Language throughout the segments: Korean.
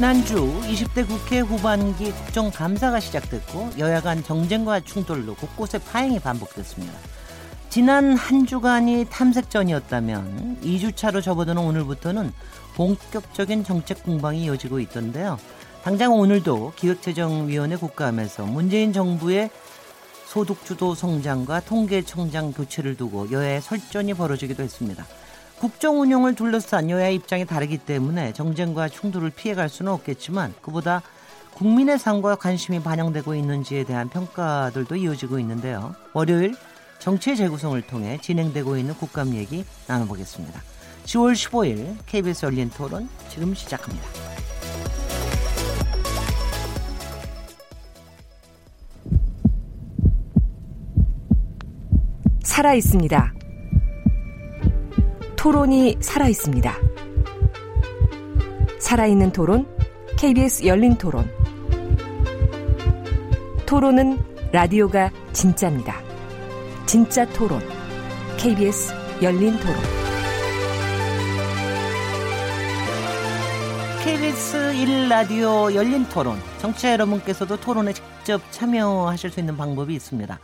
지난주 20대 국회 후반기 국정감사가 시작됐고 여야 간 정쟁과 충돌로 곳곳에 파행이 반복됐습니다. 지난 한 주간이 탐색전이었다면 2주차로 접어드는 오늘부터는 본격적인 정책 공방이 이어지고 있던데요. 당장 오늘도 기획재정위원회 국감에서 문재인 정부의 소득주도 성장과 통계청장 교체를 두고 여야의 설전이 벌어지기도 했습니다. 국정 운영을 둘러싼 여야의 입장이 다르기 때문에 정쟁과 충돌을 피해갈 수는 없겠지만 그보다 국민의 삶과 관심이 반영되고 있는지에 대한 평가들도 이어지고 있는데요. 월요일 정치의 재구성을 통해 진행되고 있는 국감 얘기 나눠보겠습니다. 10월 15일 KBS 열린 토론 지금 시작합니다. 살아 있습니다. 토론이 살아 있습니다. 살아있는 토론, KBS 열린 토론. 토론은 라디오가 진짜입니다. 진짜 토론, KBS 열린 토론. KBS 1라디오 열린 토론. 정치자 여러분께서도 토론에 직접 참여하실 수 있는 방법이 있습니다.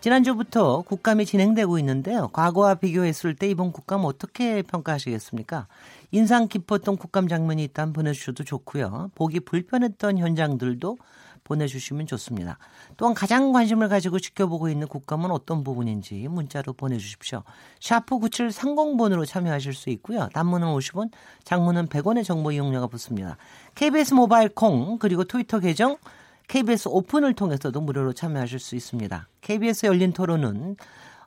지난주부터 국감이 진행되고 있는데요. 과거와 비교했을 때 이번 국감 어떻게 평가하시겠습니까? 인상 깊었던 국감 장면이 있다면 보내주셔도 좋고요. 보기 불편했던 현장들도 보내주시면 좋습니다. 또한 가장 관심을 가지고 지켜보고 있는 국감은 어떤 부분인지 문자로 보내주십시오. 샤프 9730번으로 참여하실 수 있고요. 단문은 50원, 장문은 100원의 정보 이용료가 붙습니다. KBS 모바일 콩 그리고 트위터 계정 KBS 오픈을 통해서도 무료로 참여하실 수 있습니다. KBS 열린 토론은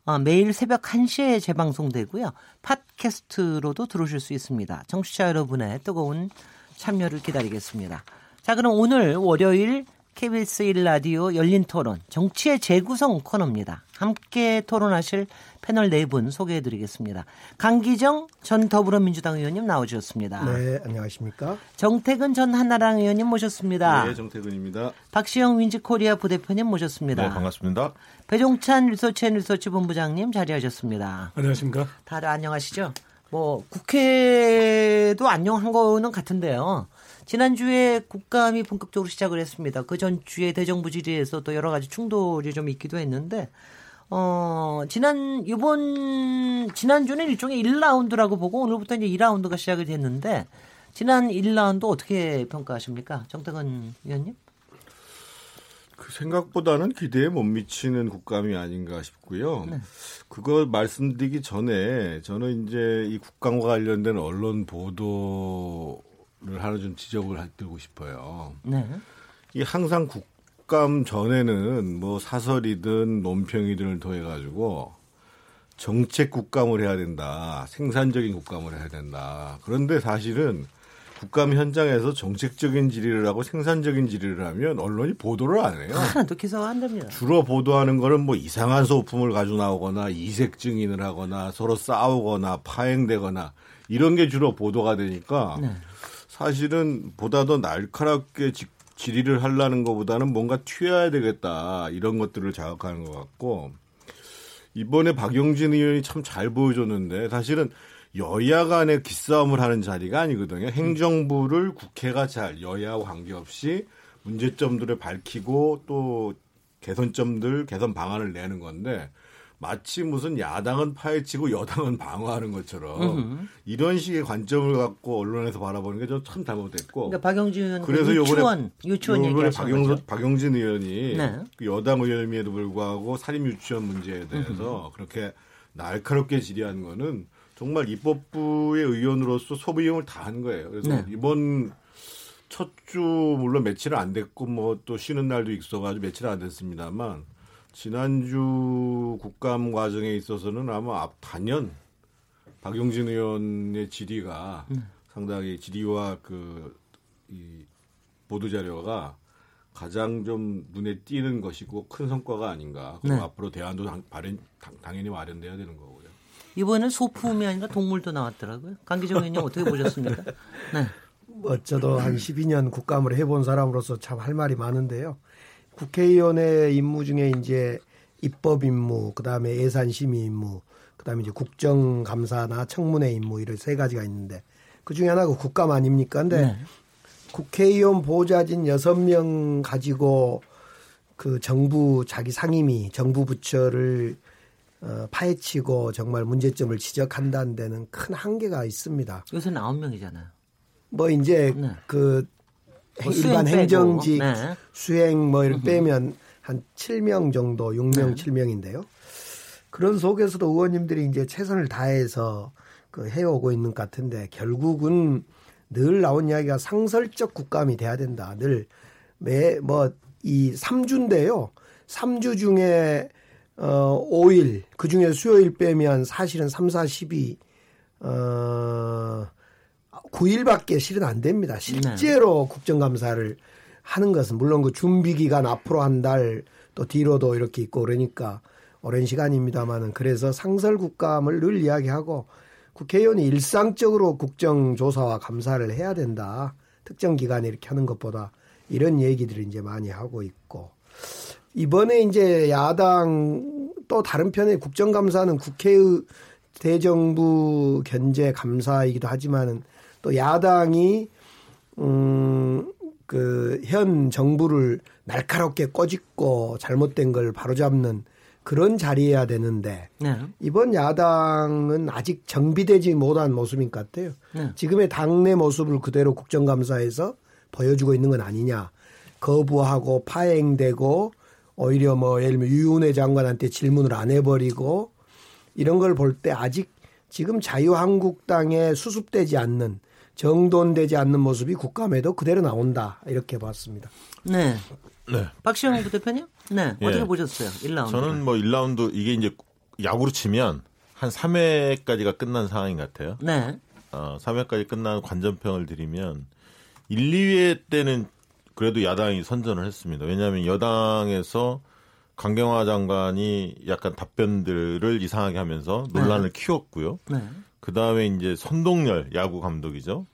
어, 매일 새벽 1시에 재방송되고요. 팟캐스트로도 들어오실 수 있습니다. 청취자 여러분의 뜨거운 참여를 기다리겠습니다. 자, 그럼 오늘 월요일 KBS 1라디오 열린 토론 정치의 재구성 코너입니다. 함께 토론하실 패널 네 분 소개해 드리겠습니다. 강기정 전 더불어민주당 의원님 나오셨습니다. 네, 안녕하십니까? 정태근 전 한나라당 의원님 모셨습니다. 네, 정태근입니다. 박시영 윈지코리아 부대표님 모셨습니다. 네, 반갑습니다. 배종찬 리서치 앤 리서치 본부장님 자리하셨습니다. 안녕하십니까? 다들 안녕하시죠? 뭐 국회도 안녕한 거는 같은데요. 지난주에 국감이 본격적으로 시작을 했습니다. 그 전주에 대정부 질의에서 또 여러 가지 충돌이 좀 있기도 했는데 어, 지난 이번 지난주는 일종의 1라운드라고 보고 오늘부터 이제 2라운드가 시작이 됐는데 지난 1라운드 어떻게 평가하십니까? 정태근 위원님? 그 생각보다는 기대에 못 미치는 국감이 아닌가 싶고요. 네. 그거 말씀드리기 전에 저는 이제 이 국감과 관련된 언론 보도를 하나 좀 지적을 드리고 싶어요. 네. 이 항상 국 감 전에는 뭐 사설이든 논평이든을 통해 가지고 정책 국감을 해야 된다. 생산적인 국감을 해야 된다. 그런데 사실은 국감 현장에서 정책적인 질의를 하고 생산적인 질의를 하면 언론이 보도를 안 해요. 하나도 기사가 안 됩니다. 주로 보도하는 거는 뭐 이상한 소품을 가지고 나오거나 이색 증인을 하거나 서로 싸우거나 파행되거나 이런 게 주로 보도가 되니까 네. 사실은 보다 더 날카롭게 질의를 하려는 것보다는 뭔가 튀어야 되겠다 이런 것들을 자극하는 것 같고 이번에 박용진 의원이 참 잘 보여줬는데 사실은 여야 간의 기싸움을 하는 자리가 아니거든요. 행정부를 국회가 잘 여야와 관계없이 문제점들을 밝히고 또 개선점들, 개선 방안을 내는 건데 마치 무슨 야당은 파헤치고 여당은 방어하는 것처럼 으흠. 이런 식의 관점을 갖고 언론에서 바라보는 게좀참 잘못됐고. 그러니까 박영진 의원 그래서 요번에 유치원 요번에 박영, 박영진 의원이 네. 그 여당 의원임에도 불구하고 사립 유치원 문제에 대해서 으흠. 그렇게 날카롭게 질의한 거는 정말 입법부의 의원으로서 소비용을 다 한 거예요. 그래서 네. 이번 첫 주 물론 며칠은 안 됐고 뭐 또 쉬는 날도 있어가지고 며칠 안 됐습니다만 지난주 국감 과정에 있어서는 아마 앞 단연 박용진 의원의 질의가 네. 상당히 질의와 그 이 보도 자료가 가장 좀 눈에 띄는 것이고 큰 성과가 아닌가. 그럼 네. 앞으로 대안도 당, 발현, 당, 당연히 마련돼야 되는 거고요. 이번엔 소품이 아니라 동물도 나왔더라고요. 강기정 의원님 어떻게 보셨습니까? 네. 뭐 저도 한 12년 국감을 해본 사람으로서 참 할 말이 많은데요. 국회의원의 임무 중에 이제 입법 임무, 그 다음에 예산 심의 임무, 그 다음에 이제 국정감사나 청문회 임무 이런 세 가지가 있는데 그 중에 하나가 국감 아닙니까? 근데 네. 국회의원 보좌진 여섯 명 가지고 그 정부 자기 상임위 정부 부처를 어, 파헤치고 정말 문제점을 지적한다는 데는 큰 한계가 있습니다. 요새는 아홉 명이잖아요. 뭐 이제 네. 그 뭐 일반. 행정직 네. 수행 뭐 이렇게 빼면 한 7명 정도, 6명, 네. 7명인데요. 그런 속에서도 의원님들이 이제 최선을 다해서 그 해오고 있는 것 같은데 결국은 늘 나온 이야기가 상설적 국감이 돼야 된다. 늘 매 뭐 이 3주인데요. 3주 중에 어 5일 그 중에 수요일 빼면 사실은 3, 4, 12 어 9일밖에 실은 안 됩니다. 실제로 국정감사를 하는 것은 물론 그 준비 기간 앞으로 한 달 또 뒤로도 이렇게 있고 그러니까 오랜 시간입니다만은 그래서 상설 국감을 늘 이야기하고 국회의원이 일상적으로 국정조사와 감사를 해야 된다. 특정 기간에 이렇게 하는 것보다 이런 얘기들을 이제 많이 하고 있고 이번에 이제 야당 또 다른 편의 국정감사는 국회의 대정부 견제 감사이기도 하지만은 또 야당이 음 그 현 정부를 날카롭게 꼬집고 잘못된 걸 바로잡는 그런 자리여야 되는데 네. 이번 야당은 아직 정비되지 못한 모습인 것 같아요. 네. 지금의 당내 모습을 그대로 국정감사에서 보여주고 있는 건 아니냐. 거부하고 파행되고 오히려 뭐 예를 들면 유은혜 장관한테 질문을 안 해버리고 이런 걸 볼 때 아직 지금 자유한국당에 수습되지 않는 정돈되지 않는 모습이 국감에도 그대로 나온다 이렇게 봤습니다. 네. 네. 박시영 부대표님? 네. 예. 어떻게 보셨어요? 1라운드. 저는 뭐 1라운드 이게 이제 야구로 치면 한 3회까지가 끝난 상황인 것 같아요. 네. 어, 3회까지 끝난 관전평을 드리면 1, 2회 때는 그래도 야당이 선전을 했습니다. 왜냐하면 여당에서 강경화 장관이 약간 답변들을 이상하게 하면서 논란을 키웠고요. 네. 그 다음에 이제 선동열 야구 감독이죠.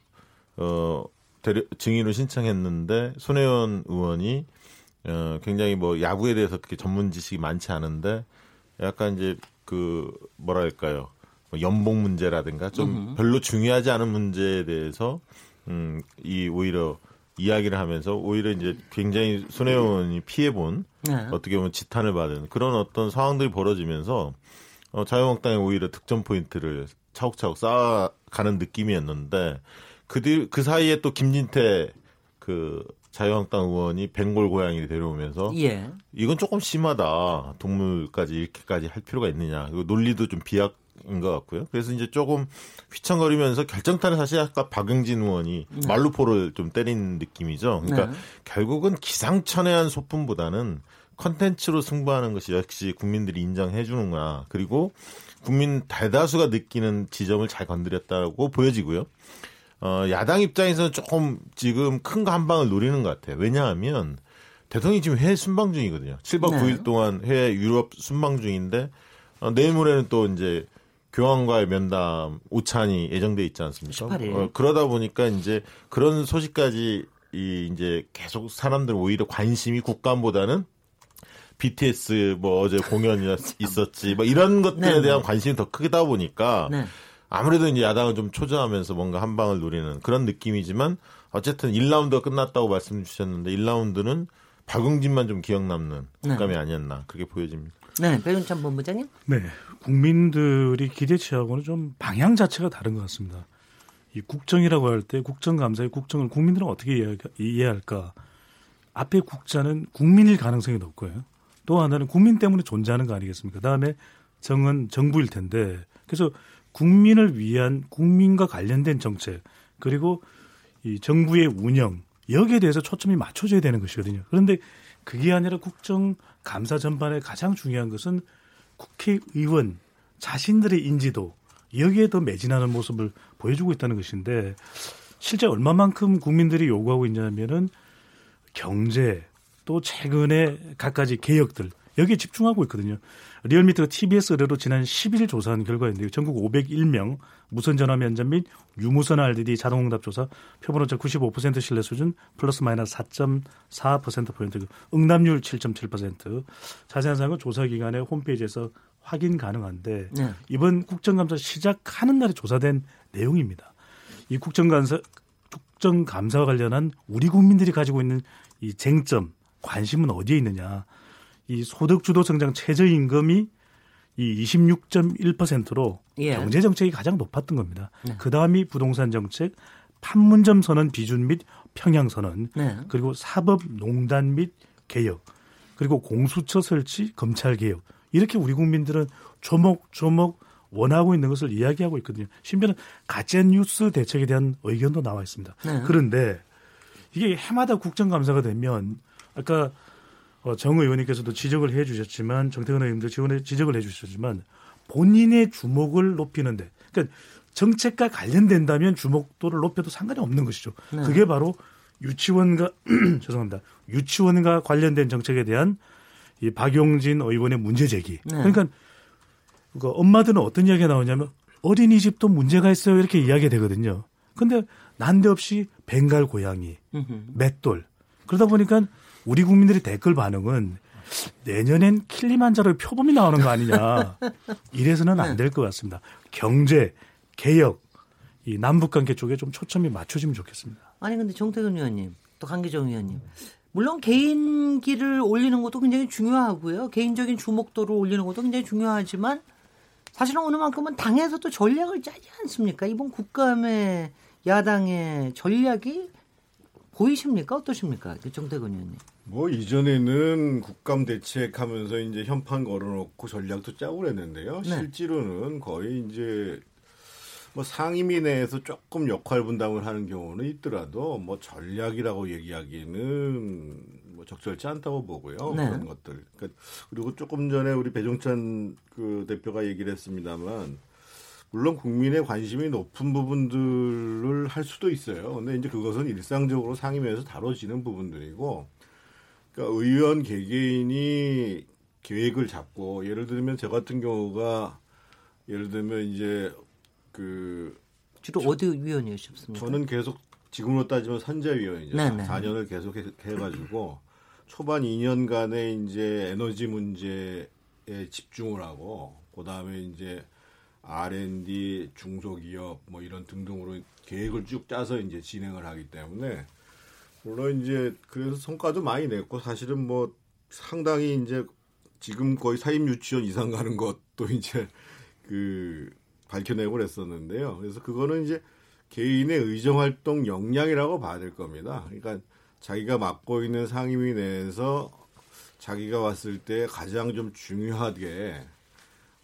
어, 대려, 증인을 신청했는데 손혜원 의원이 어, 굉장히 뭐 야구에 대해서 그렇게 전문 지식이 많지 않은데 약간 이제 그 뭐랄까요. 뭐 연봉 문제라든가 좀 별로 중요하지 않은 문제에 대해서 음, 이 오히려 이야기를 하면서 오히려 이제 굉장히 손혜원 의원이 피해본 네. 어떻게 보면 지탄을 받은 그런 어떤 상황들이 벌어지면서 어, 자유한국당이 오히려 득점 포인트를 차곡차곡 쌓아가는 느낌이었는데 그, 뒤, 그 사이에 또 김진태 그 자유한국당 의원이 벵골 고양이를 데려오면서 예. 이건 조금 심하다. 동물까지 이렇게까지 할 필요가 있느냐. 그리고 논리도 좀 비약 인 것 같고요. 그래서 이제 조금 휘청거리면서 결정타는 사실 아까 박영진 의원이 말루포를 좀 때린 느낌이죠. 그러니까 네. 결국은 기상천외한 소품보다는 컨텐츠로 승부하는 것이 역시 국민들이 인정해 주는구나. 그리고 국민 대다수가 느끼는 지점을 잘 건드렸다고 보여지고요. 어, 야당 입장에서는 조금 지금 큰 거 한 방을 노리는 것 같아요. 왜냐하면 대통령이 지금 해외 순방 중이거든요. 7박 네. 9일 동안 해외 유럽 순방 중인데 어, 내일 모레는 또 이제 교황과의 면담 오찬이 예정돼 있지 않습니까? 18일. 어, 그러다 보니까 이제 그런 소식까지 이 이제 계속 사람들 오히려 관심이 국감보다는 BTS 뭐 어제 공연이 있었지 뭐 이런 것들에 네, 대한 네. 관심이 더 크다 보니까 네. 아무래도 이제 야당은 좀 초조하면서 뭔가 한 방을 노리는 그런 느낌이지만 어쨌든 1라운드가 끝났다고 말씀 주셨는데 1라운드는 박용진만 좀 기억 남는 네. 국감이 아니었나 그렇게 보여집니다. 네. 배윤찬 본부장님? 네, 국민들이 기대치하고는 좀 방향 자체가 다른 것 같습니다. 이 국정이라고 할 때 국정감사의 국정을 국민들은 어떻게 이해할까, 이해할까? 앞에 국자는 국민일 가능성이 높고요. 또 하나는 국민 때문에 존재하는 거 아니겠습니까? 다음에 정은 정부일 텐데 그래서 국민을 위한 국민과 관련된 정책 그리고 이 정부의 운영 여기에 대해서 초점이 맞춰져야 되는 것이거든요. 그런데 그게 아니라 국정 감사 전반에 가장 중요한 것은 국회의원 자신들의 인지도 여기에 더 매진하는 모습을 보여주고 있다는 것인데 실제 얼마만큼 국민들이 요구하고 있냐면은 경제 또 최근에 갖가지 개혁들 여기에 집중하고 있거든요. 리얼미터가 TBS 의뢰로 지난 10일 조사한 결과인데요. 전국 501명 무선 전화 면접 및 유무선 RDD 자동응답 조사 표본 오차 95% 신뢰 수준 플러스 마이너스 4.4% 포인트 응답률 7.7% 자세한 사항은 조사 기관의 홈페이지에서 확인 가능한데 네. 이번 국정감사 시작하는 날에 조사된 내용입니다. 이 국정감사 국정감사와 관련한 우리 국민들이 가지고 있는 이 쟁점 관심은 어디에 있느냐? 이 소득 주도 성장 최저임금이 이 26.1%로 예. 경제 정책이 가장 높았던 겁니다. 그 다음이 부동산 정책, 판문점 선언 비준 및 평양 선언, 네. 그리고 사법 농단 및 개혁, 그리고 공수처 설치, 검찰 개혁 이렇게 우리 국민들은 조목조목 원하고 있는 것을 이야기하고 있거든요. 심지어는 가짜 뉴스 대책에 대한 의견도 나와 있습니다. 네. 그런데 이게 해마다 국정감사가 되면 아까 어, 정 의원님께서도 지적을 해 주셨지만 정태근 의원님도 지원해 지적을 해 주셨지만 본인의 주목을 높이는데 그러니까 정책과 관련된다면 주목도를 높여도 상관이 없는 것이죠. 네. 그게 바로 유치원과 죄송합니다. 유치원과 관련된 정책에 대한 이 박용진 의원의 문제 제기. 네. 그러니까 그 엄마들은 어떤 이야기가 나오냐면 어린이집도 문제가 있어요 이렇게 이야기가 되거든요. 근데 난데없이 벵갈 고양이, 음흠. 맷돌 그러다 보니까 우리 국민들의 댓글 반응은 내년엔 킬리만자로의 표범이 나오는 거 아니냐. 이래서는 안 될 것 같습니다. 경제, 개혁, 이 남북 관계 쪽에 좀 초점이 맞춰지면 좋겠습니다. 아니 근데 정태근 의원님 또 강기정 의원님. 물론 개인기를 올리는 것도 굉장히 중요하고요. 개인적인 주목도를 올리는 것도 굉장히 중요하지만 사실은 어느 만큼은 당에서도 전략을 짜지 않습니까? 이번 국감의 야당의 전략이 보이십니까? 어떠십니까? 그 정태근 의원님 뭐 이전에는 국감 대책하면서 이제 현판 걸어놓고 전략도 짜고 그랬는데요. 네. 실제로는 거의 이제 뭐 상임위 내에서 조금 역할 분담을 하는 경우는 있더라도 뭐 전략이라고 얘기하기는 뭐 적절치 않다고 보고요. 네. 그런 것들. 그러니까 그리고 조금 전에 우리 배종찬 그 대표가 얘기를 했습니다만 물론 국민의 관심이 높은 부분들을 할 수도 있어요. 근데 이제 그것은 일상적으로 상임위에서 다뤄지는 부분들이고 그러니까 의원 개개인이 계획을 잡고 예를 들면 저 같은 경우가 예를 들면 이제 그 주로 어디 위원이셨습니까 저는 계속 지금으로 따지면 선재위원이죠. 네네. 4년을 계속 해- 해가지고 초반 2년간의 이제 에너지 문제에 집중을 하고 그 다음에 이제 R&D, 중소기업 뭐 이런 등등으로 계획을 쭉 짜서 이제 진행을 하기 때문에 물론 이제 그래서 성과도 많이 냈고 사실은 뭐 상당히 이제 지금 거의 사임 유치원 이상 가는 것도 이제 그 밝혀내고 그랬었는데요. 그래서 그거는 이제 개인의 의정 활동 역량이라고 봐야 될 겁니다. 그러니까 자기가 맡고 있는 상임위 내에서 자기가 왔을 때 가장 좀 중요하게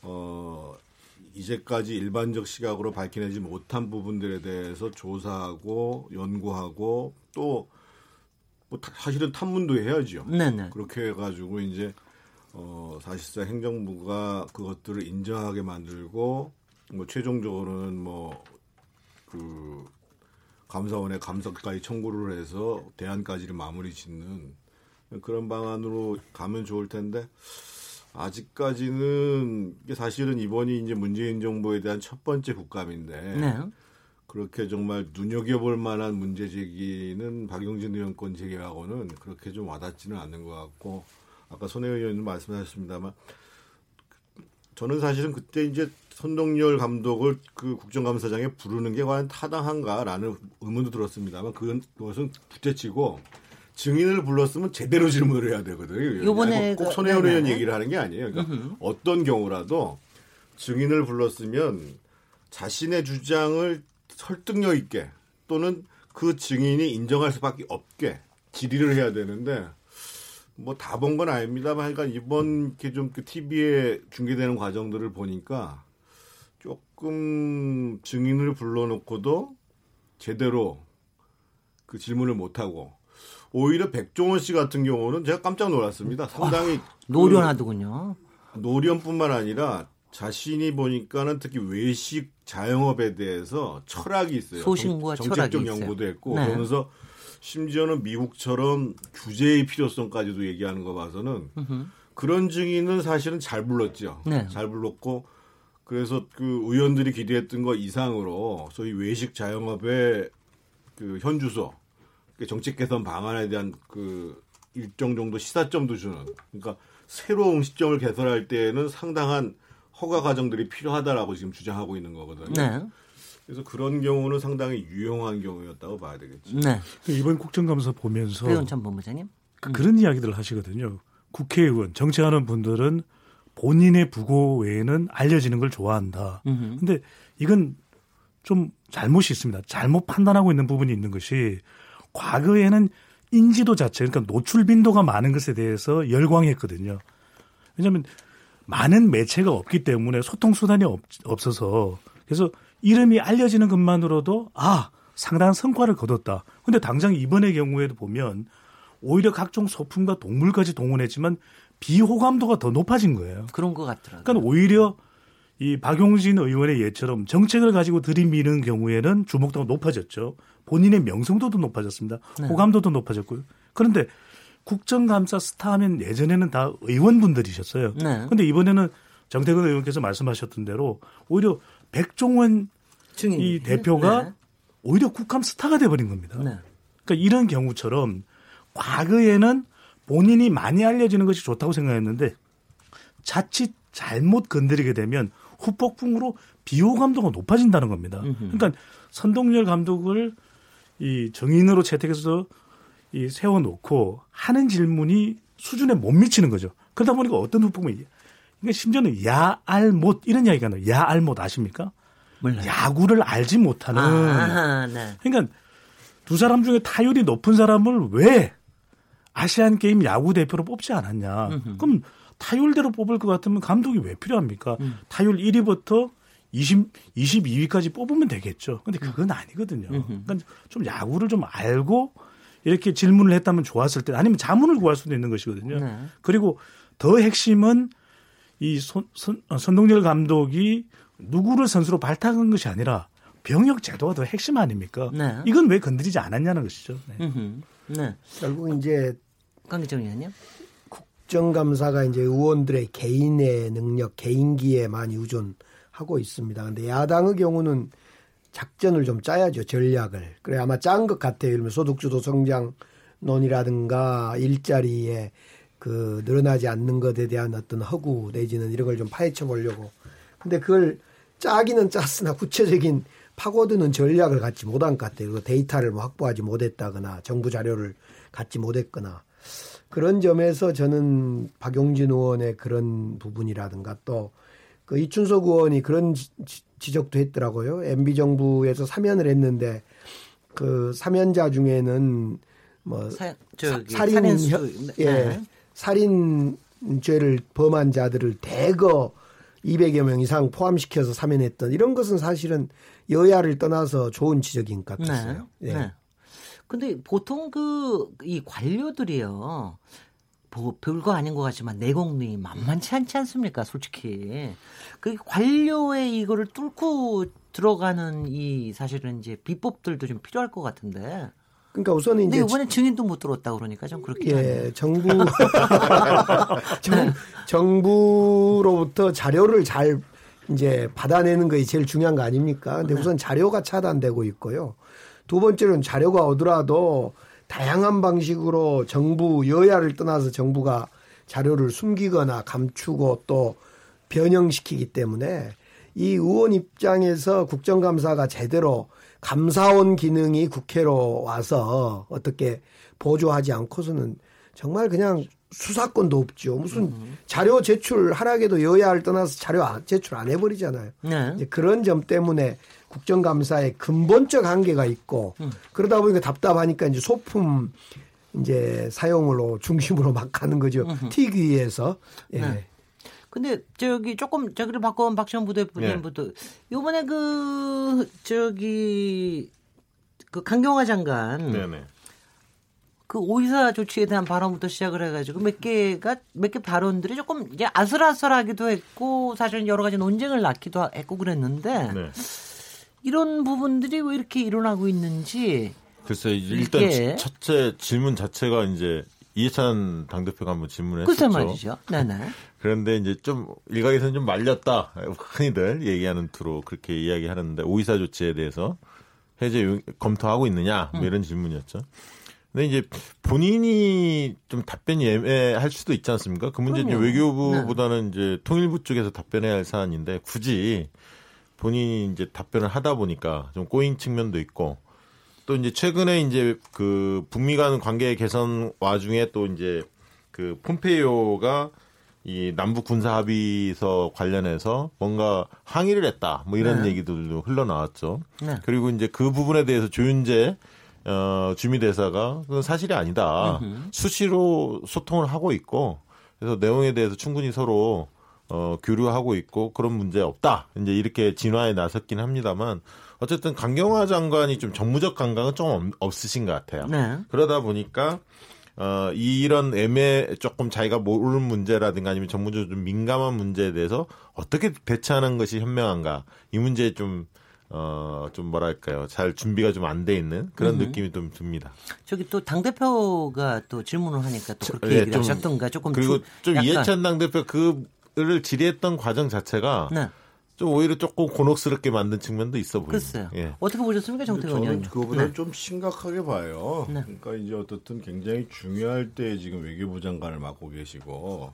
어 이제까지 일반적 시각으로 밝혀내지 못한 부분들에 대해서 조사하고 연구하고 또 뭐 사실은 탐문도 해야죠. 네네 그렇게 해가지고 이제 어 사실상 행정부가 그것들을 인정하게 만들고 뭐 최종적으로는 뭐 그 감사원에 감사까지 청구를 해서 대안까지를 마무리 짓는 그런 방안으로 가면 좋을 텐데 아직까지는 사실은 이번이 이제 문재인 정부에 대한 첫 번째 국감인데 네. 그렇게 정말 눈여겨볼 만한 문제 제기는 박용진 의원 건 제기하고는 그렇게 좀 와닿지는 않는 것 같고 아까 손혜 의원님 말씀하셨습니다만 저는 사실은 그때 이제 손동열 감독을 그 국정감사장에 부르는 게 과연 타당한가라는 의문도 들었습니다만 그것은 부채치고 증인을 불렀으면 제대로 질문을 해야 되거든요. 요번에 아니, 꼭 그- 손혜원. 의원 얘기를 하는 게 아니에요. 그러니까 어떤 경우라도 증인을 불렀으면 자신의 주장을 설득력 있게 또는 그 증인이 인정할 수밖에 없게 질의를 해야 되는데 뭐 다 본 건 아닙니다만 그러니까 이번 이렇게 좀그 TV에 중계되는 과정들을 보니까 조금 증인을 불러놓고도 제대로 그 질문을 못 하고 오히려 백종원 씨 같은 경우는 제가 깜짝 놀랐습니다. 상당히 그 노련하더군요. 노련뿐만 아니라 자신이 보니까는 특히 외식 자영업에 대해서 철학이 있어요. 소신과 정- 철학이 정책적. 연구도 했고 네. 그러면서 심지어는 미국처럼 규제의 필요성까지도 얘기하는 거 봐서는 그런 증인은 사실은 잘 불렀죠. 네. 잘 불렀고 그래서 그 의원들이 기대했던 거 이상으로 소위 외식 자영업의 그 현주소 그 정책 개선 방안에 대한 그 일정 정도 시사점도 주는 그러니까 새로운 음식점을 개설할 때에는 상당한 허가 과정들이 필요하다라고 지금 주장하고 있는 거거든요. 네. 그래서 그런 경우는 상당히 유용한 경우였다고 봐야 되겠죠. 네. 이번 국정감사 보면서 배은천 본부장님. 그, 런 이야기들을 하시거든요. 국회의원 정치하는 분들은 본인의 부고 외에는 알려지는 걸 좋아한다. 음흠. 근데 이건 좀 잘못이 있습니다. 잘못 판단하고 있는 부분이 있는 것이 과거에는 인지도 자체, 그러니까 노출 빈도가 많은 것에 대해서 열광했거든요. 왜냐하면 많은 매체가 없기 때문에 소통 수단이 없, 없어서 그래서 이름이 알려지는 것만으로도 아 상당한 성과를 거뒀다. 근데 당장 이번의 경우에도 보면 오히려 각종 소품과 동물까지 동원했지만 비호감도가 더 높아진 거예요. 그런 것 같더라고요. 그러니까 오히려 이 박용진 의원의 예처럼 정책을 가지고 들이미는 경우에는 주목도가 높아졌죠. 본인의 명성도도 높아졌습니다. 네. 호감도도 높아졌고요. 그런데 국정감사 스타 하면 예전에는 다 의원분들이셨어요. 네. 그런데 이번에는 정태근 의원께서 말씀하셨던 대로 오히려 백종원 증인. 이 대표가 네. 오히려 국감 스타가 돼버린 겁니다. 네. 그러니까 이런 경우처럼 과거에는 본인이 많이 알려지는 것이 좋다고 생각했는데 자칫 잘못 건드리게 되면 후폭풍으로 비호감도가 높아진다는 겁니다. 그러니까 선동열 감독을 이 정인으로 채택해서 이 세워놓고 하는 질문이 수준에 못 미치는 거죠. 그러다 보니까 어떤 후폭풍이 그러니까 심지어는 야알못 이런 이야기가 나요. 야알못 아십니까? 몰라요. 야구를 알지 못하는 아, 네. 그러니까 두 사람 중에 타율이 높은 사람을 왜 아시안 게임 야구 대표로 뽑지 않았냐? 그럼 타율대로 뽑을 것 같으면 감독이 왜 필요합니까? 타율 1위부터 20, 22위까지 뽑으면 되겠죠. 근데 그건 아니거든요. 그러니까 좀 야구를 좀 알고 이렇게 질문을 했다면 좋았을 때 아니면 자문을 구할 수도 있는 것이거든요. 네. 그리고 더 핵심은 이 손, 손, 어, 선동열 감독이 누구를 선수로 발탁한 것이 아니라 병역 제도가 더 핵심 아닙니까? 네. 이건 왜 건드리지 않았냐는 것이죠. 네. 네. 결국 이제 강기정 의원님. 국정감사가 이제 의원들의 개인의 능력, 개인기에 많이 의존하고 있습니다. 근데 야당의 경우는 작전을 좀 짜야죠, 전략을. 그래 아마 짠 것 같아요. 예를 들면 소득주도 성장론이라든가 일자리에 그 늘어나지 않는 것에 대한 어떤 허구 내지는 이런 걸 좀 파헤쳐 보려고. 근데 그걸 짜기는 짰으나 구체적인 파고드는 전략을 갖지 못한 것 같아요. 그 데이터를 뭐 확보하지 못했다거나 정부 자료를 갖지 못했거나 그런 점에서 저는 박용진 의원의 그런 부분이라든가 또 그 이춘석 의원이 그런 지, 적도 했더라고요. MB 정부에서 사면을 했는데 그 사면자 중에는 뭐 사, 저기 살인 살인수. 혀- 예 네. 살인 죄를 범한 자들을 대거 200여 명 이상 포함시켜서 사면했던 이런 것은 사실은 여야를 떠나서 좋은 지적인 것 같았어요. 네. 예. 네. 근데 보통 그 이 관료들이요. 뭐 별거 아닌 것 같지만 내공이 만만치 않지 않습니까? 솔직히 그 관료의 이거를 뚫고 들어가는 이 사실은 이제 비법들도 좀 필요할 것 같은데. 그러니까 우선은 이제 이번에 증인도 못 들었다 그러니까 좀 하네요. 예, 정부 정, 정부로부터 자료를 잘 이제 받아내는 것이 제일 중요한 거 아닙니까? 근데 우선 자료가 차단되고 있고요. 두 번째로는 자료가 오더라도 다양한 방식으로 정부 여야를 떠나서 정부가 자료를 숨기거나 감추고 또 변형시키기 때문에 이 의원 입장에서 국정감사가 제대로 감사원 기능이 국회로 와서 어떻게 보조하지 않고서는 정말 그냥 수사권도 없죠. 무슨 자료 제출 하락에도 여야를 떠나서 자료 안- 제출 안 해버리잖아요. 네. 이제 그런 점 때문에 국정감사에 근본적 한계가 있고 그러다 보니까 답답하니까 이제 소품 이제 사용으로 중심으로 막 가는 거죠. 튀기 위해서. 예. 네. 근데 저기 조금 저기를 바꿔온 박시원 부대표님부터 요번에 그 저기 그 강경화 장관 네네. 그 오이사 조치에 대한 발언부터 시작을 해가지고 몇 개가 몇 개 발언들이 조금 이제 아슬아슬하기도 했고 사실은 여러 가지 논쟁을 낳기도 하- 했고 그랬는데 네. 이런 부분들이 왜 이렇게 일어나고 있는지 글쎄 일단 이게- 첫째 질문 자체가 이제 이해찬 당대표가 한번 질문했었죠. 말이죠. 네네. 그런데 이제 좀 일각에서는 좀 말렸다. 흔히들 얘기하는 투로 그렇게 이야기하는데 오이사 조치에 대해서 해제 용- 검토하고 있느냐 뭐 이런 질문이었죠. 근데 이제 본인이 좀 답변이 애매할 수도 있지 않습니까? 그 문제 이제 그럼요. 외교부보다는 이제 통일부 쪽에서 답변해야 할 사안인데 굳이 본인이 이제 답변을 하다 보니까 좀 꼬인 측면도 있고 또 이제 최근에 이제 그 북미 간 관계 개선 와중에 또 이제 그 폼페이오가 이 남북 군사 합의서 관련해서 뭔가 항의를 했다 뭐 이런 네. 얘기들도 흘러나왔죠. 네. 그리고 이제 그 부분에 대해서 조윤재 어, 주미 대사가 그건 사실이 아니다. 수시로 소통을 하고 있고 그래서 내용에 대해서 충분히 서로 어, 교류하고 있고 그런 문제 없다. 이제 이렇게 진화에 나섰긴 합니다만 어쨌든 강경화 장관이 좀 정무적 감각은 좀 없- 없으신 것 같아요. 네. 그러다 보니까 어, 이런 애매 조금 자기가 모르는 문제라든가 아니면 전문적으로 좀 민감한 문제에 대해서 어떻게 대처하는 것이 현명한가 이 문제에 좀 어, 좀 뭐랄까요. 잘 준비가 좀 안 돼 있는 그런 느낌이 좀 듭니다. 저기 또 당대표가 또 질문을 하니까 또 그렇게 예, 얘기를 좀- 하셨던가 조금 그리고 주- 좀 약간- 이해찬 당대표 그 를 질의했던 과정 자체가 네. 좀 오히려 조금 곤혹스럽게 만든 측면도 있어 보입니다. 글쎄요. 예. 어떻게 보셨습니까, 정태근 저는 의원님? 그거보다 네. 좀 심각하게 봐요. 네. 그러니까 이제 어떻든 굉장히 중요할 때 지금 외교부 장관을 맡고 계시고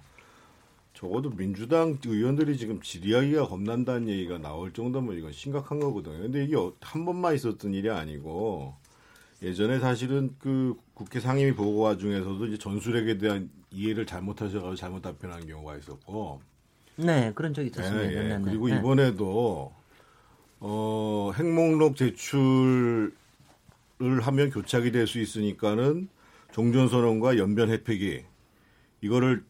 적어도 민주당 의원들이 지금 질이야기가 겁난다는 얘기가 나올 정도면 이건 심각한 거거든요. 근데 이게 어- 한 번만 있었던 일이 아니고 예전에 사실은 그 국회 상임위 보고와 중에서도 이제 전술핵에 대한 이해를 잘못하셔가지고 잘못 답변한 경우가 있었고 네, 그런 적이 있었습니다. 예, 예. 네, 네. 그리고 네. 이번에도 어, 핵목록 제출을 하면 교착이 될 수 있으니까는 종전선언과 연변 혜택이 이거를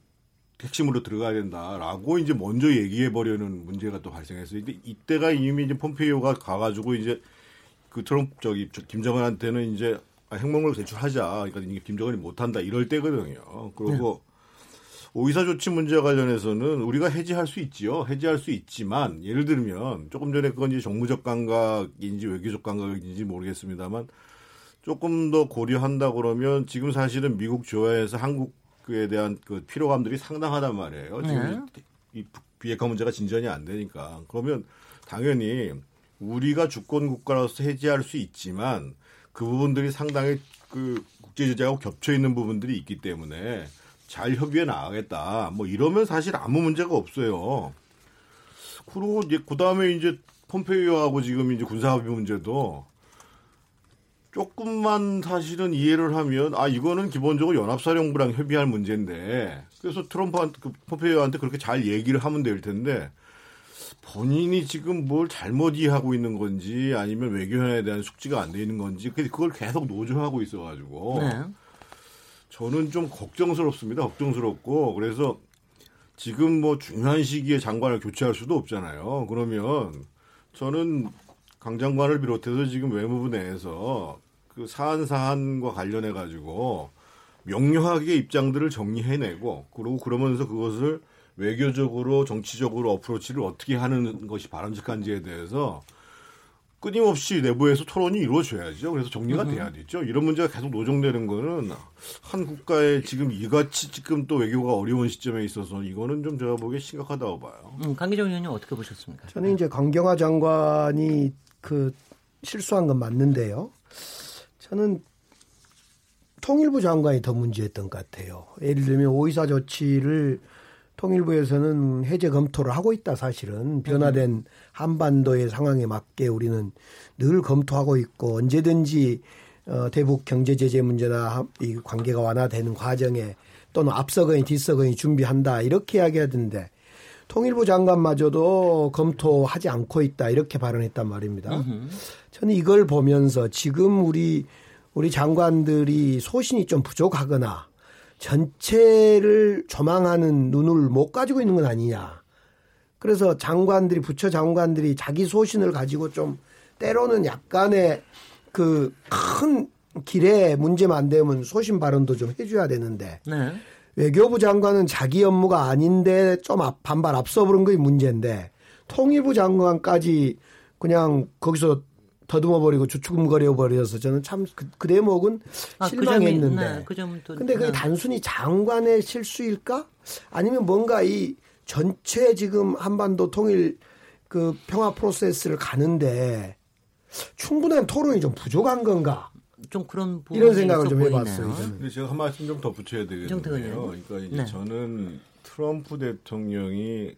핵심으로 들어가야 된다라고 이제 먼저 얘기해 버리는 문제가 또 발생했어요. 근데 이때가 이미 이제 폼페이오가 가가지고 이제 그 트럼프 저기 저 김정은한테는 이제 아, 핵목록 제출하자. 그러니까 이게 김정은이 못한다 이럴 때거든요. 그리고 오이사 조치 문제와 관련해서는 우리가 해지할 수 있지요. 해지할 수 있지만 예를 들면 조금 전에 그건 이제 정무적 감각인지 외교적 감각인지 모르겠습니다만 조금 더 고려한다 그러면 지금 사실은 미국 조야에서 한국에 대한 그 피로감들이 상당하단 말이에요. 지금 이 비핵화 문제가 진전이 안 되니까 그러면 당연히 우리가 주권 국가로서 해지할 수 있지만 그 부분들이 상당히 그 국제 제재하고 겹쳐 있는 부분들이 있기 때문에 잘 협의해 나가겠다. 뭐 이러면 사실 아무 문제가 없어요. 그리고 이제 그 다음에 이제 폼페이오하고 지금 이제 군사합의 문제도 조금만 사실은 이해를 하면 아 이거는 기본적으로 연합사령부랑 협의할 문제인데 그래서 트럼프한테 그 폼페이오한테 그렇게 잘 얘기를 하면 될 텐데 본인이 지금 뭘 잘못 이해하고 있는 건지 아니면 외교현에 대한 숙지가 안 돼 있는 건지 근데 그걸 계속 노조하고 있어가지고 네. 저는 좀 걱정스럽습니다. 걱정스럽고 그래서 지금 뭐 중요한 시기에 장관을 교체할 수도 없잖아요. 그러면 저는 강 장관을 비롯해서 지금 외무부 내에서 그 사안 사안과 관련해 가지고 명료하게 입장들을 정리해내고 그리고 그러면서 그것을 외교적으로 정치적으로 어프로치를 어떻게 하는 것이 바람직한지에 대해서 끊임없이 내부에서 토론이 이루어져야죠. 그래서 정리가 돼야 되죠. 이런 문제가 계속 노정되는 거는 한 국가에 지금 이같이 지금 또 외교가 어려운 시점에 있어서 이거는 좀 제가 보기에 심각하다고 봐요. 음, 강기정 의원님 어떻게 보셨습니까? 저는 이제 강경화 장관이 그 실수한 건 맞는데요. 저는 통일부 장관이 더 문제였던 것 같아요. 예를 들면 오이사 조치를 통일부에서는 해제 검토를 하고 있다 사실은 변화된 한반도의 상황에 맞게 우리는 늘 검토하고 있고 언제든지 어, 대북 경제 제재 문제나 하- 이 관계가 완화되는 과정에 또는 앞서거니 뒤서거니 준비한다 이렇게 이야기하던데 통일부 장관마저도 검토하지 않고 있다 이렇게 발언했단 말입니다. 저는 이걸 보면서 지금 우리 우리 장관들이 소신이 좀 부족하거나 전체를 조망하는 눈을 못 가지고 있는 건 아니냐. 그래서 장관들이 부처 장관들이 자기 소신을 가지고 좀 때로는 약간의 그 큰 길에 문제만 안 되면 소신 발언도 좀 해줘야 되는데 네. 외교부 장관은 자기 업무가 아닌데 좀 앞- 반발 앞서 부른 게 문제인데 통일부 장관까지 그냥 거기서 더듬어 버리고 주춤거려 버려서 저는 참그 대목은 아, 그 실망했는데. 점이, 네, 그 점은 또 근데 그게 네. 단순히 장관의 실수일까? 아니면 뭔가 이 전체 지금 한반도 통일 그 평화 프로세스를 가는데 충분한 토론이 좀 부족한 건가? 좀 그런 부분이 이런 생각을 좀 보이네요. 해봤어요. 저는. 근데 제가 한 말씀 좀 덧붙여야 되겠는데요. 그러니까 이제 네. 저는 트럼프 대통령이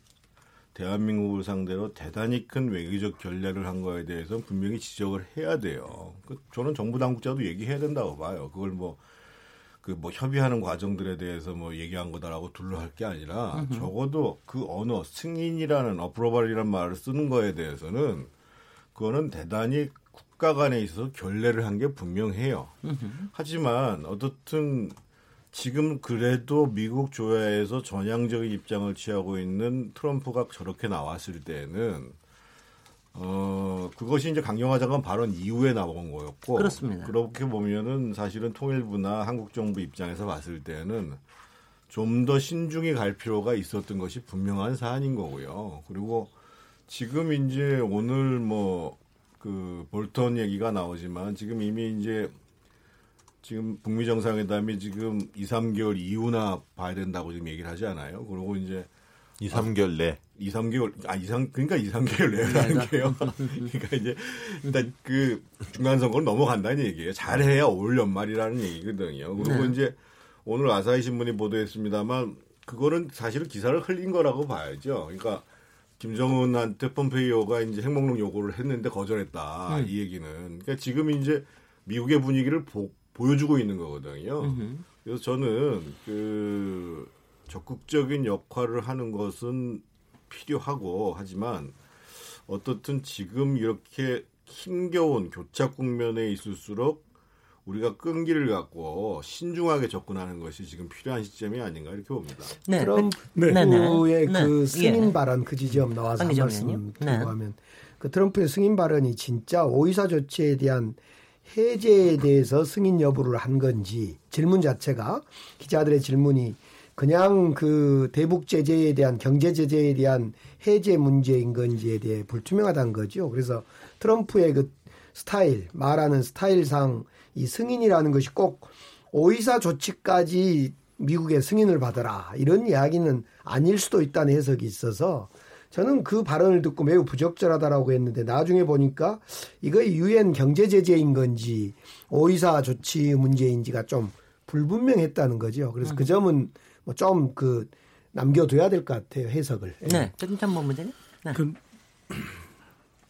대한민국을 상대로 대단히 큰 외교적 결례를 한 거에 대해서 분명히 지적을 해야 돼요. 그 저는 정부 당국자도 얘기해야 된다고 봐요. 그걸 뭐 그 뭐 협의하는 과정들에 대해서 뭐 얘기한 거다라고 둘러할 게 아니라 적어도 그 언어 승인이라는 어프로벌이라는 말을 쓰는 거에 대해서는 그거는 대단히 국가 간에 있어서 결례를 한 게 분명해요. 하지만 어떻든 지금 그래도 미국 조야에서 전향적인 입장을 취하고 있는 트럼프가 저렇게 나왔을 때는 어 그것이 이제 강경화 장관 발언 이후에 나온 거였고 그렇습니다. 그렇게 보면은 사실은 통일부나 한국 정부 입장에서 봤을 때는 좀 더 신중히 갈 필요가 있었던 것이 분명한 사안인 거고요. 그리고 지금 이제 오늘 뭐 그 볼턴 얘기가 나오지만 지금 이미 이제 지금 북미 정상회담이 지금 2, 3개월 이후나 봐야 된다고 지금 얘기를 하지 않아요. 그리고 이제 2, 3개월 내. 2, 3개월 아 2, 3 그러니까 2, 3개월 내라는 게요. 그러니까 이제 일단 그 중간 선거를 넘어간다는 얘기예요. 잘해야 올 연말이라는 얘기거든요. 그리고 네. 이제 오늘 아사히 신문이 보도했습니다만 그거는 사실은 기사를 흘린 거라고 봐야죠. 그러니까 김정은한테 폼페이오가 이제 핵목록 요구를 했는데 거절했다 음. 이 얘기는. 그러니까 지금 이제 미국의 분위기를 보, 보여주고 있는 거거든요. 그래서 저는 그 적극적인 역할을 하는 것은 필요하고 하지만 어떻든 지금 이렇게 힘겨운 교착 국면에 있을수록 우리가 끈기를 갖고 신중하게 접근하는 것이 지금 필요한 시점이 아닌가 이렇게 봅니다. 네. 트럼프의 네, 네. 네. 그 승인 예. 발언 그 지점 나와서 한 황기정 말씀 의원님. 드리고 네. 하면 그 트럼프의 승인 발언이 진짜 오이사 조치에 대한 해제에 대해서 승인 여부를 한 건지 질문 자체가 기자들의 질문이 그냥 그 대북 제재에 대한 경제 제재에 대한 해제 문제인 건지에 대해 불투명하다는 거죠. 그래서 트럼프의 그 스타일 말하는 스타일상 이 승인이라는 것이 꼭 오이사 조치까지 미국의 승인을 받아라 이런 이야기는 아닐 수도 있다는 해석이 있어서 저는 그 발언을 듣고 매우 부적절하다라고 했는데 나중에 보니까 이거 유엔 경제 제재인 건지 오이사 조치 문제인지가 좀 불분명했다는 거죠. 그래서 그 점은 뭐 좀 그 남겨둬야 될 것 같아요 해석을. 네. 최진찬 본부장님. 네. 그